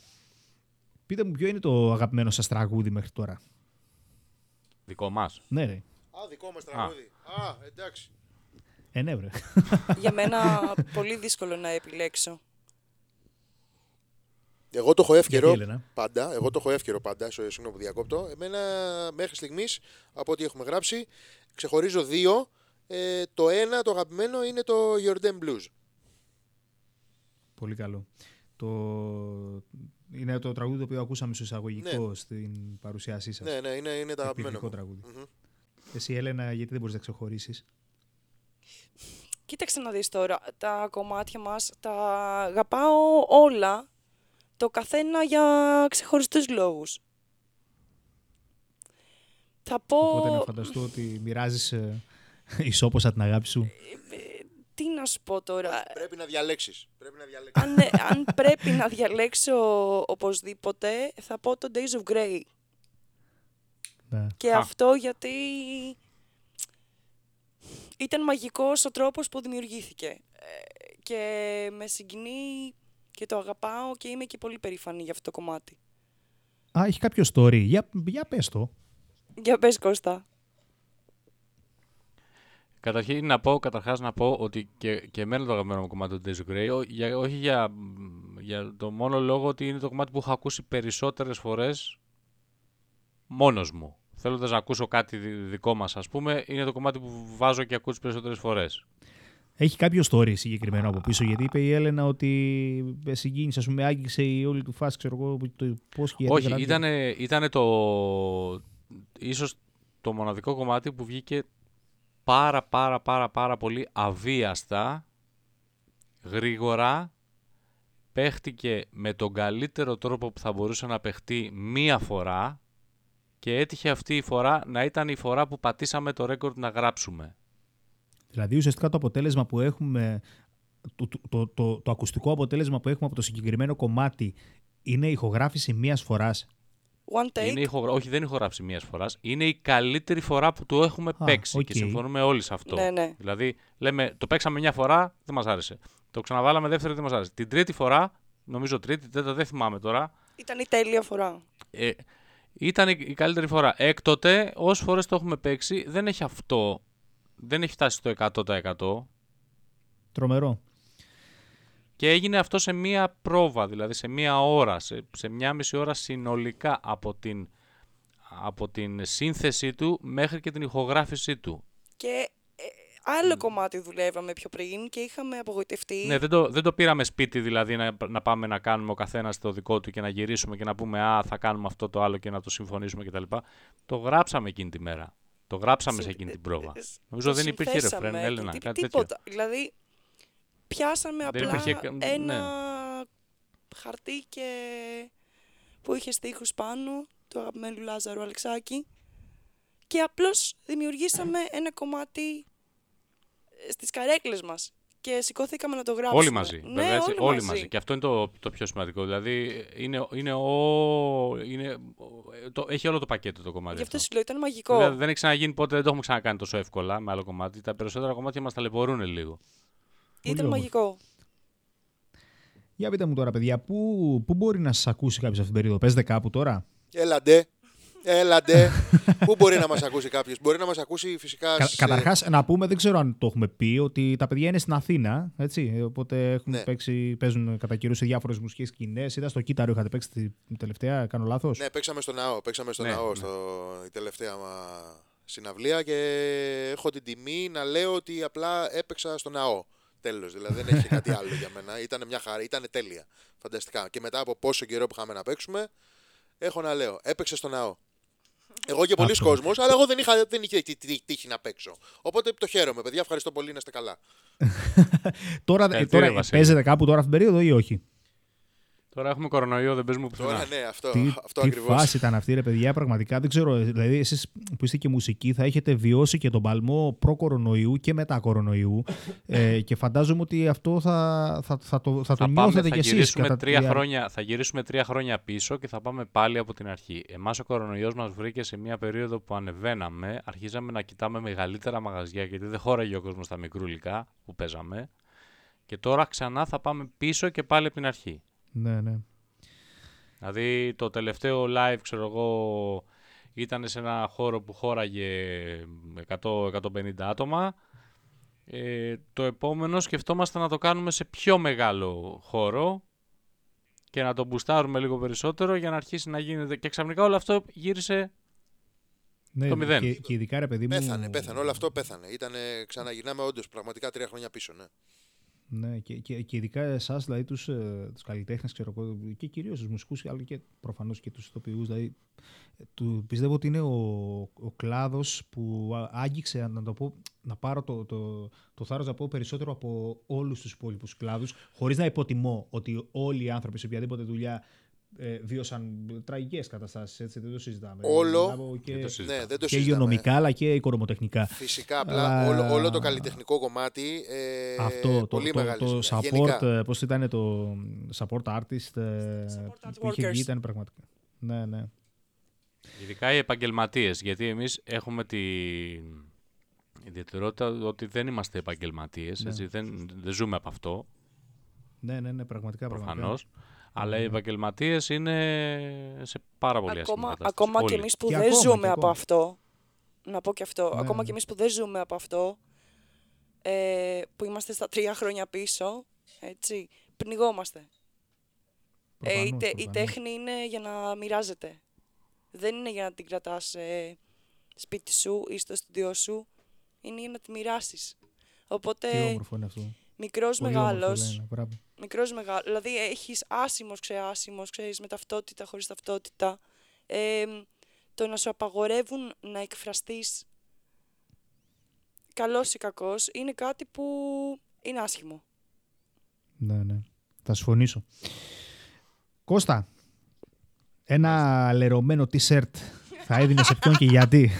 Πείτε μου ποιο είναι το αγαπημένο σας τραγούδι μέχρι τώρα; Δικό μας. Ναι ρε. Α, δικό μας τραγούδι. Α, εντάξει. Ε, ναι, βρε. [LAUGHS] Για μένα πολύ δύσκολο να επιλέξω. Εγώ το έχω εύκαιρο Γιατί, Έλενα; πάντα. Εγώ το έχω εύκαιρο πάντα. σω- Συγγνώμη που διακόπτω. Εμένα μέχρι στιγμής, από ό,τι έχουμε γράψει, ξεχωρίζω δύο. Ε, το ένα, το αγαπημένο, είναι το Your Damn Blues. Πολύ καλό. Το... Είναι το τραγούδι το οποίο ακούσαμε στο εισαγωγικό στην παρουσίασή σας. Ναι, ναι, είναι, είναι το αγαπημένο. Εκπληκτικό μου. τραγούδι. Μμμ. Εσύ, Έλενα, γιατί δεν μπορείς να ξεχωρίσεις; Κοίταξε να δεις τώρα, τα κομμάτια μας τα αγαπάω όλα, το καθένα για ξεχωριστούς λόγους. Θα πω, Οπότε να φανταστώ ότι μοιράζεις ε, ισόποσα την αγάπη σου. Τι να σου πω τώρα, Πρέπει να διαλέξεις. Πρέπει να διαλέξεις. αν, ε, αν πρέπει να διαλέξω οπωσδήποτε, θα πω το Days of Grey. Ναι. Και Α. αυτό γιατί ήταν μαγικός ο τρόπος που δημιουργήθηκε. Ε, Και με συγκινεί και το αγαπάω και είμαι και πολύ περήφανη για αυτό το κομμάτι. Α, έχει κάποιο story. Για, για πες το. Για πες Κώστα. Καταρχήν να πω, καταρχάς να πω ότι και, και εμένα το αγαπημένο μου κομμάτι του Days of Grey, ο- για, όχι για, για το μόνο λόγο ότι είναι το κομμάτι που έχω ακούσει περισσότερες φορές μόνος μου. Θέλοντας να ακούσω κάτι δι- δικό μας ας πούμε, είναι το κομμάτι που βάζω και ακούω τις περισσότερες φορές. Έχει κάποιο story συγκεκριμένο από πίσω, γιατί είπε η Έλενα ότι με συγκίνησε, ας πούμε, άγγιξε η όλη του φάση, ξέρω εγώ, το πώς και γιατί Όχι, γράφει. ήτανε, ήτανε το ίσως το μοναδικό κομμάτι που βγήκε πάρα πάρα πάρα πάρα πολύ αβίαστα, γρήγορα, παίχτηκε με τον καλύτερο τρόπο που θα μπορούσε να παιχτεί μία φορά και έτυχε αυτή η φορά να ήταν η φορά που πατήσαμε το ρέκορντ να γράψουμε. Δηλαδή ουσιαστικά το αποτέλεσμα που έχουμε, το, το, το, το, ακουστικό αποτέλεσμα που έχουμε από το συγκεκριμένο κομμάτι είναι η ηχογράφηση μίας φοράς. One take. Είναι ηχογρα... Όχι, δεν ηχογράφηση μία φοράς. Είναι η καλύτερη φορά που το έχουμε Α, παίξει. οκ. Και συμφωνούμε όλοι σε αυτό. Ναι, ναι. Δηλαδή, λέμε, το παίξαμε μια φορά, δεν μας άρεσε. Το ξαναβάλαμε δεύτερη, δεν μας άρεσε. Την τρίτη φορά, νομίζω τρίτη, τέταρτη, δεν θυμάμαι τώρα, Ήταν η τέλεια φορά. ε, ήταν η, η καλύτερη φορά. Έκτοτε, όσες φορές το έχουμε παίξει, δεν έχει αυτό. Δεν έχει φτάσει στο 100%. Τρομερό. Και έγινε αυτό σε μία πρόβα, δηλαδή σε μία ώρα, σε, σε μία μισή ώρα συνολικά από την, από την σύνθεσή του μέχρι και την ηχογράφησή του. Και ε, άλλο κομμάτι δουλεύαμε πιο πριν και είχαμε απογοητευτεί. Ναι, δεν το, δεν το πήραμε σπίτι δηλαδή να, να πάμε να κάνουμε ο καθένας το δικό του και να γυρίσουμε και να πούμε Α, θα κάνουμε αυτό το άλλο και να το συμφωνήσουμε κτλ. Το γράψαμε εκείνη τη μέρα. Το γράψαμε σε Συ- εκείνη την ε, πρόβα. ε, Νομίζω το δεν υπήρχε συνθέσαμε ρεφρέν, και Έλενα, τί- κάτι τέτοιο. τίποτα. Δηλαδή, πιάσαμε Δεν απλά υπήρχε κα- ναι. ένα χαρτί και που είχε στίχους πάνω του αγαπημένου Λάζαρου Αλεξάκη και απλώς δημιουργήσαμε ένα κομμάτι ε, στις καρέκλες μας και σηκώθηκαμε να το γράψουμε. Όλοι μαζί. Ναι, βέβαια, έτσι, όλοι, όλοι μαζί. Και αυτό είναι το, το πιο σημαντικό. Δηλαδή είναι, είναι, ο, είναι το, έχει όλο το πακέτο το κομμάτι. Γι' αυτό αυτό. σου λέω, ήταν μαγικό. Βέβαια, δεν έχει ξαναγίνει ποτέ, δεν το έχουμε ξανακάνει τόσο εύκολα με άλλο κομμάτι. Τα περισσότερα κομμάτια μας ταλαιπωρούν λίγο. Ήταν όμορφο. μαγικό. Για πείτε μου τώρα, παιδιά, πού, πού μπορεί να σα ακούσει κάποιος αυτήν την περίοδο; Παίζετε κάπου τώρα. Έλαντε. Έλαντε. [LAUGHS] Πού μπορεί να μας ακούσει κάποιος; Μπορεί να μας ακούσει φυσικά. Κα, σε- Καταρχάς, να πούμε, δεν ξέρω αν το έχουμε πει, ότι τα παιδιά είναι στην Αθήνα. Έτσι, οπότε έχουν Ναι. παίξει, παίζουν κατά καιρούς σε διάφορες μουσικές σκηνές. Είδα στο κύτταρο είχατε παίξει την τελευταία, κάνω λάθος; Ναι, παίξαμε στο ναό. Παίξαμε στο Ναι, ναό ναι. στο, η τελευταία μα συναυλία και έχω την τιμή να λέω ότι απλά έπαιξα στο ναό. Τέλος. Δηλαδή δεν έχει κάτι άλλο για μένα. Ήταν μια χαρά, ήταν τέλεια. Φανταστικά. Και μετά από πόσο καιρό που είχαμε να παίξουμε, έχω να λέω. Έπαιξε στο ναό. Εγώ και πολλοί Αυτό. κόσμος, αλλά εγώ δεν είχα, δεν είχε τύ- τύ- τύχη να παίξω. Οπότε το χαίρομαι, παιδιά. Ευχαριστώ πολύ, να είστε καλά. [LAUGHS] Τώρα, ε, Συγχαρητήρια, τώρα Βασίλη. παίζετε κάπου τώρα αυτήν την περίοδο ή όχι; Τώρα έχουμε κορονοϊό, δεν παίζουμε πουθενά. Τώρα ναι, αυτό, Τι, αυτό τι ακριβώς. φάση ήταν αυτή, ρε παιδιά, πραγματικά δεν ξέρω. Δηλαδή, εσείς που είστε και μουσικοί, θα έχετε βιώσει και τον παλμό προ-κορονοϊού και μετά κορονοϊού. ε, και φαντάζομαι ότι αυτό θα, θα, θα, το, θα το θα, πάμε, νιώθετε θα, κι εσείς. γυρίσουμε τρία χρόνια, θα γυρίσουμε τρία χρόνια πίσω και θα πάμε πάλι από την αρχή. Εμάς ο κορονοϊός μας βρήκε σε μια περίοδο που ανεβαίναμε, αρχίζαμε να κοιτάμε μεγαλύτερα μαγαζιά γιατί δεν χώραγε ο κόσμος στα μικρούλικα που παίζαμε και τώρα ξανά θα πάμε πίσω και πάλι από την αρχή. Ναι, ναι. Δηλαδή το τελευταίο live, ξέρω εγώ, ήταν σε ένα χώρο που χώραγε 100-150 άτομα. Ε, το επόμενο σκεφτόμαστε να το κάνουμε σε πιο μεγάλο χώρο και να το μπουστάρουμε λίγο περισσότερο για να αρχίσει να γίνεται. Και ξαφνικά όλο αυτό γύρισε. ναι Το μηδέν. Και, και ειδικά, ρε παιδί μου. Πέθανε, πέθανε. Όλο αυτό πέθανε. Ήτανε, ξαναγυρνάμε όντως πραγματικά τρία χρόνια πίσω. Ναι. Ναι, και, και, και ειδικά εσάς, δηλαδή τους τους καλλιτέχνες, ξέρω εγώ, και κυρίως τους μουσικούς, αλλά και προφανώς και τους ηθοποιούς. Δηλαδή, ε, του, πιστεύω ότι είναι ο, ο κλάδος που α- άγγιξε, να, το πω, να πάρω το, το, το θάρρος να πω περισσότερο από όλους τους υπόλοιπους κλάδους, χωρίς να υποτιμώ ότι όλοι οι άνθρωποι σε οποιαδήποτε δουλειά ε, βίωσαν τραγικές καταστάσεις. Έτσι, δεν το συζητάμε. Όλο- Μιλάω Και, Δεν το συζητάμε. ναι, δεν το και συζητάμε. υγειονομικά αλλά και οικονομοτεχνικά. Φυσικά, απλά Αλλά- όλο, όλο το καλλιτεχνικό κομμάτι. Ε, Αυτό το, πολύ το, μεγάλη το ζημιά. support, Γενικά. ε, πώς ήταν το support artist ε, Support που είχε workers. βγει ήταν πραγματικά. Ναι, ναι. Ειδικά οι επαγγελματίες. Γιατί εμείς έχουμε την ιδιαιτερότητα ότι δεν είμαστε επαγγελματίες. Ναι. Δεν, δεν ζούμε από αυτό. Ναι, ναι, ναι, πραγματικά. προφανώς. πραγματικά. Αλλά οι επαγγελματίες είναι σε πάρα πολύ άσχημη Ακόμα, κατάσταση. ακόμα και Όλοι. εμείς που Και δεν ακόμα, ζούμε και από ακόμα. αυτό, να πω και αυτό, Ναι, ακόμα ναι. και εμείς που δεν ζούμε από αυτό, ε, που είμαστε στα τρία χρόνια πίσω, έτσι, πνιγόμαστε. Ε, η, Προφανώς, τε- η προφανώς. τέχνη είναι για να μοιράζεται. Δεν είναι για να την κρατάς ε, σπίτι σου ή στο στούντιό σου. Είναι για να τη μοιράσεις. Τι Οπότε, όμορφο είναι αυτό. μικρός Πολύ όμορφο, μεγάλος, λένε, μπράβο. μικρός μεγάλος, δηλαδή έχεις άσημος, ξεάσημος, ξέρεις, με ταυτότητα, χωρίς ταυτότητα. Ε, το να σου απαγορεύουν να εκφραστείς καλός ή κακός, είναι κάτι που είναι άσχημο. Ναι, ναι. Θα συμφωνήσω. Κώστα, ένα λερωμένο t-shirt θα έδινε σε ποιον και γιατί. [LAUGHS]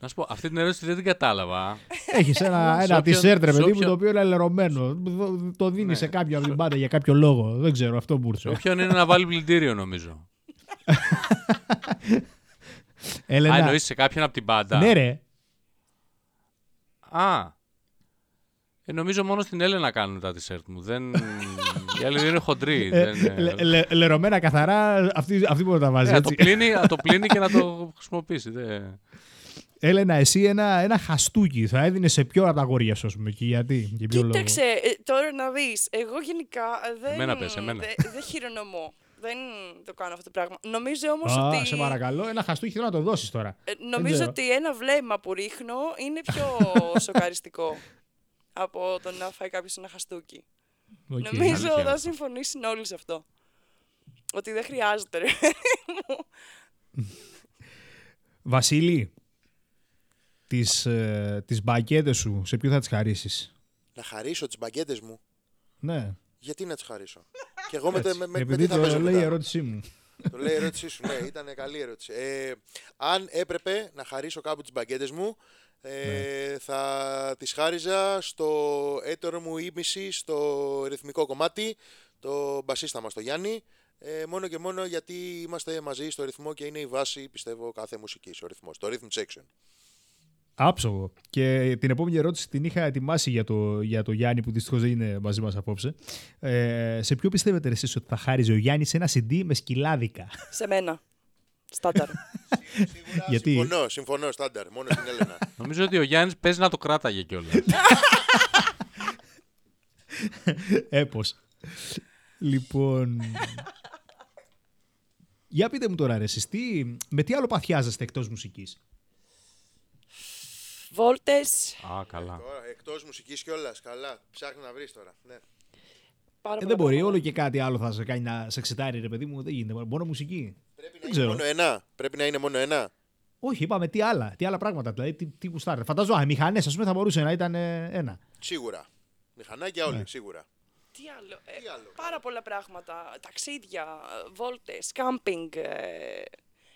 Να σου πω, αυτή την ερώτηση δεν την κατάλαβα. Έχεις ένα, Σε ένα όποιον- t-shirt, ρε σε παιδί μου, όποιον- το οποίο είναι λερωμένο. Δο- Το δίνει Ναι. σε κάποιον από την πάντα για κάποιο λόγο. Δεν ξέρω, αυτό μου ήρθε. Όποιον είναι να βάλει πλυντήριο, νομίζω. Α, Έλενα. εννοείς σε κάποιον από την πάντα. Ναι, ρε. Α. Ε, νομίζω μόνο στην Έλενα κάνουν τα t-shirt μου. Δεν... Οι άλλοι δεν είναι χοντροί. Ε, δεν... λε- λε- λερωμένα καθαρά, αυτή, αυτή μπορεί να τα βάζει. Ε, να, το έτσι. πλύνει, να το πλύνει και να το [LAUGHS] χρησιμοποιήσει. Δεν... Έλενα, εσύ ένα, ένα χαστούκι θα έδινε σε ποιο από τα αγόρια σου, ας πούμε, και γιατί. Για ποιο λόγο; Κοίταξε, ε, τώρα να δεις, εγώ γενικά ε, δεν, Εμένα πες, εμένα. δεν, δεν χειρονομώ. Δεν το κάνω αυτό το πράγμα. Νομίζω όμως Α, ότι... σε παρακαλώ, ένα χαστούκι θέλω να το δώσεις τώρα. Ε, νομίζω ξέρω. ότι ένα βλέμμα που ρίχνω είναι πιο [LAUGHS] σοκαριστικό από το να φάει κάποιος ένα χαστούκι. Οκ. Νομίζω αλήθεια θα αυτό. συμφωνήσουν όλοι σε αυτό. Ότι δεν χρειάζεται, ρε. [LAUGHS] Βασίλη, τις, ε, τις μπακέτες σου, σε ποιο θα τις χαρίσεις; Να χαρίσω τις μπαγκέτες μου. Ναι, Γιατί να τις χαρίσω; και εγώ με, τε- με, με, με επειδή τι θα το παίζω λέει η μετά; ερώτησή μου. Το λέει η ερώτησή σου, ναι, ήταν καλή ερώτηση. Ε, αν έπρεπε να χαρίσω κάπου τις μπαγκέτες μου, ε, θα τις χάριζα στο έτερο μου ήμιση, στο ρυθμικό κομμάτι, το μπασίστα μας, το Γιάννη, ε, μόνο και μόνο γιατί είμαστε μαζί στο ρυθμό και είναι η βάση, πιστεύω, κάθε μουσικής, ο ρυθμός, το rhythm section. Άψογο. Και την επόμενη ερώτηση την είχα ετοιμάσει για το, για το Γιάννη που δυστυχώς δεν είναι μαζί μας απόψε. Ε, σε ποιο πιστεύετε εσείς ότι θα χάριζε ο Γιάννης ένα CD με σκυλάδικα; σε μένα. Στάνταρ. Γιατί; Συμφωνώ, συμφωνώ, στάνταρ, μόνο στην Έλενα. [LAUGHS] Νομίζω ότι ο Γιάννης παίζει να το κράταγε κιόλας. έπος. λοιπόν... Για πείτε μου τώρα ρε εσείς, τι, με τι άλλο παθιάζεστε εκτός μουσικής; Βόλτες. Α, καλά. Τώρα, εκτός μουσικής κιόλας, καλά, ψάχνει να βρεις τώρα. Ναι. Πάρα Ε, πολλά δεν μπορεί, πράγματα. όλο και κάτι άλλο θα σε κάνει να σε εξετάρει ρε παιδί μου, δεν γίνεται, μόνο μουσική. Πρέπει να Δεν είναι ξέρω. μόνο ένα, πρέπει να είναι μόνο ένα. Όχι, είπαμε τι άλλα, τι άλλα πράγματα, δηλαδή τι, τι γουστάρετε. Φαντάζομαι, οι μηχανές ας πούμε θα μπορούσε να ήταν ε, ένα. Σίγουρα. Μηχανάκια όλοι, Ναι. σίγουρα. Τι άλλο. ε, Τι άλλο; Πάρα πολλά πράγματα. Ταξίδια, ε, βόλτες, κάμπινγκ, ε,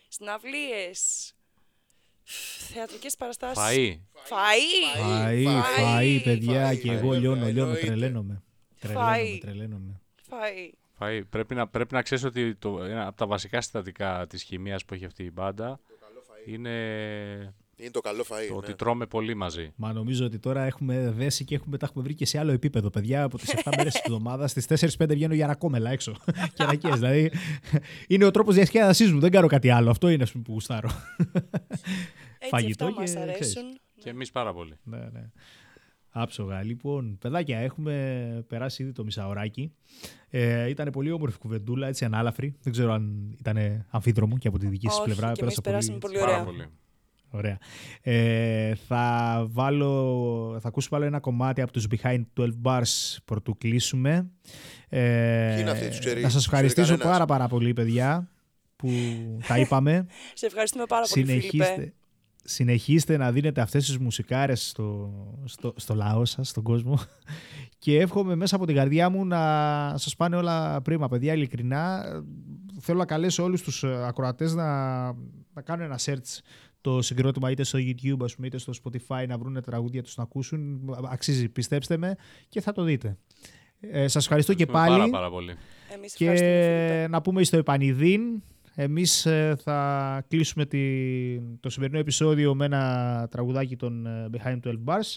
συναυλίες, θεατρικές παραστάσεις. Φαΐ. Φαΐ. Φαΐ, φαΐ, φαΐ, παιδιά, φαΐ, και φαΐ, εγώ βέβαια, λιώνω, λιώνω, εννοείται. τρελαίνομαι. Τρελαίνομαι, Φαΐ. τρελαίνομαι. Φαΐ. Φαΐ. Πρέπει, να, πρέπει να ξέρεις ότι το, ένα από τα βασικά συστατικά της χημείας που έχει αυτή η μπάντα είναι Είναι το καλό φαΐ. το ναι. ότι τρώμε πολύ μαζί. Μα νομίζω ότι τώρα έχουμε δέσει και έχουμε, τα έχουμε βρει και σε άλλο επίπεδο, παιδιά. Από τις 7 μέρες της [LAUGHS] εβδομάδας, στις 4-5 βγαίνω για ανακόμελα έξω. [LAUGHS] και ανακές. Δηλαδή, είναι ο τρόπος διασκέδασής μου. Δεν κάνω κάτι άλλο. Αυτό είναι ας πούμε, που γουστάρω. [LAUGHS] Έτσι Φαγητό αυτά μας και ξέρεις. αρέσουν. Και εμείς πάρα πολύ. ναι, ναι. Άψογα. Λοιπόν, παιδάκια, έχουμε περάσει ήδη το μισάωράκι. Ε, ήταν πολύ όμορφη κουβεντούλα, έτσι ανάλαφρη. Δεν ξέρω αν ήταν αμφίδρομο και από τη δική σας Όχι, πλευρά. και εμείς Πέρασα περάσαμε πολύ Πάρα ωραία. πολύ. Ωραία. Ε, θα, βάλω, θα ακούσουμε άλλο ένα κομμάτι από τους Behind 12 Bars πρωτού κλείσουμε. Ε, είναι αυτοί, τους ξέρει- να σας τους ξέρει ευχαριστήσω κανένας; πάρα πάρα πολύ παιδιά που τα είπαμε. [LAUGHS] Σε ευχαριστούμε πάρα πολύ, Φίλιππε. Συνεχίστε, συνεχίστε να δίνετε αυτές τις μουσικάρες στο, στο, στο λαό σας, στον κόσμο. [LAUGHS] Και εύχομαι μέσα από την καρδιά μου να σας πάνε όλα πρίμα παιδιά ειλικρινά. Θέλω να καλέσω όλους τους ε, ακροατές να, να κάνουν ένα search το συγκρότημα είτε στο YouTube ας πούμε, είτε στο Spotify να βρουν τραγούδια τους να ακούσουν. Αξίζει πιστέψτε με και θα το δείτε. Ε, σας ευχαριστώ και Ευχαριστούμε πάλι. Πάρα, πάρα πολύ. Εμείς ευχαριστούμε, Φίλιππε. και να πούμε στο επανειδήν, εμείς ε, θα κλείσουμε τη, το σημερινό επεισόδιο με ένα τραγουδάκι των ε, Behind 12 Bars.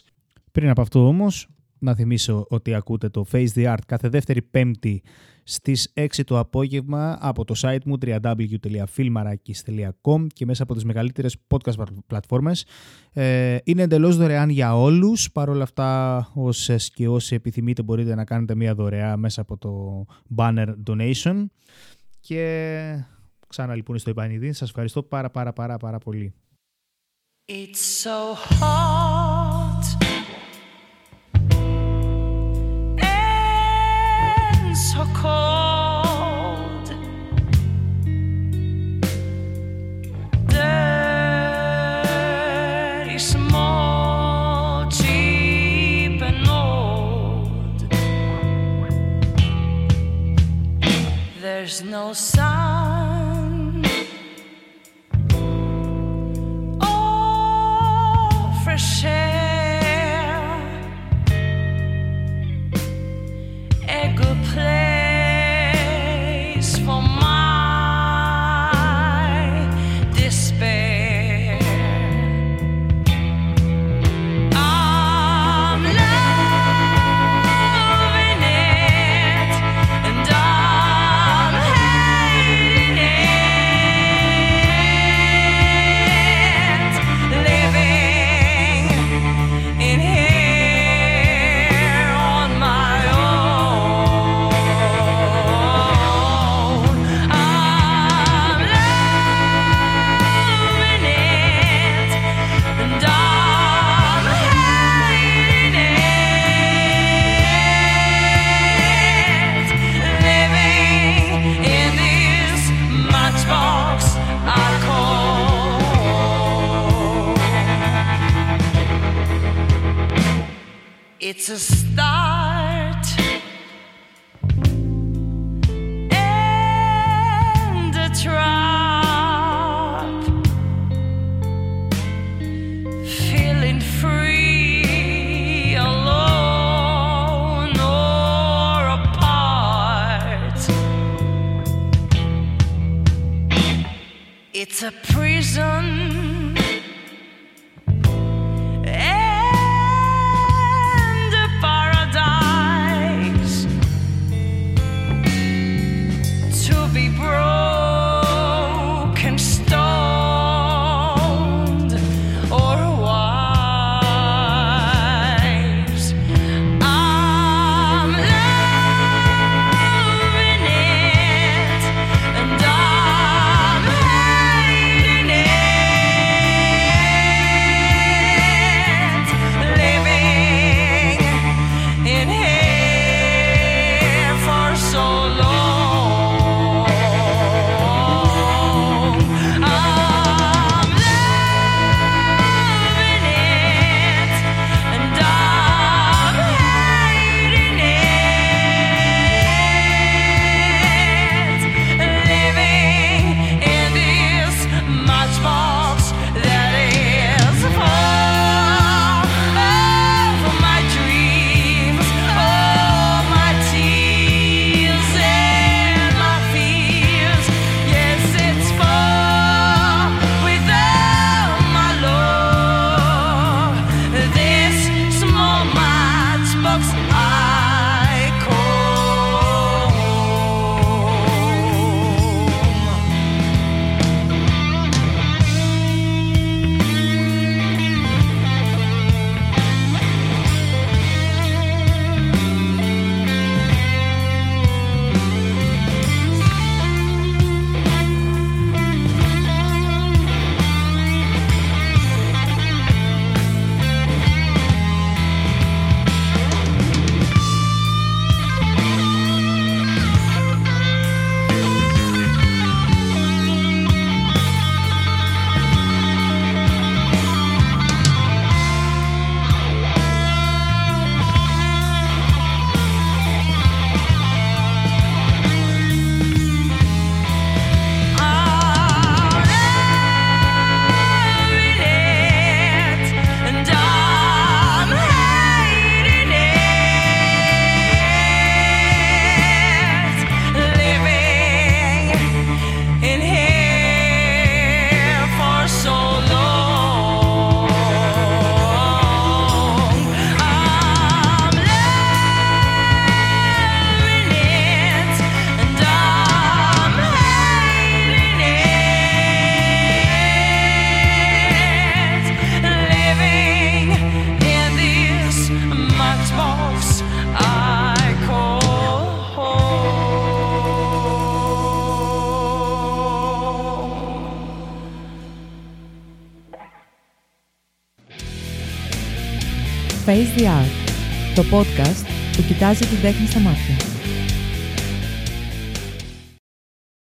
Πριν από αυτό όμως, να θυμίσω ότι ακούτε το Face the Art κάθε δεύτερη πέμπτη στις 6 το απόγευμα από το site μου www.filmarakis.com και μέσα από τις μεγαλύτερες podcast πλατφόρμες. Ε, είναι εντελώς δωρεάν για όλους. Παρ' όλα αυτά, όσες και όσοι επιθυμείτε μπορείτε να κάνετε μια δωρεά μέσα από το banner donation. Και ξανά λοιπόν στο Ιπανιδί. Σας ευχαριστώ πάρα πάρα πάρα πάρα πολύ. It's. It's a star. podcast που κοιτάζει την τέχνη στα μάτια.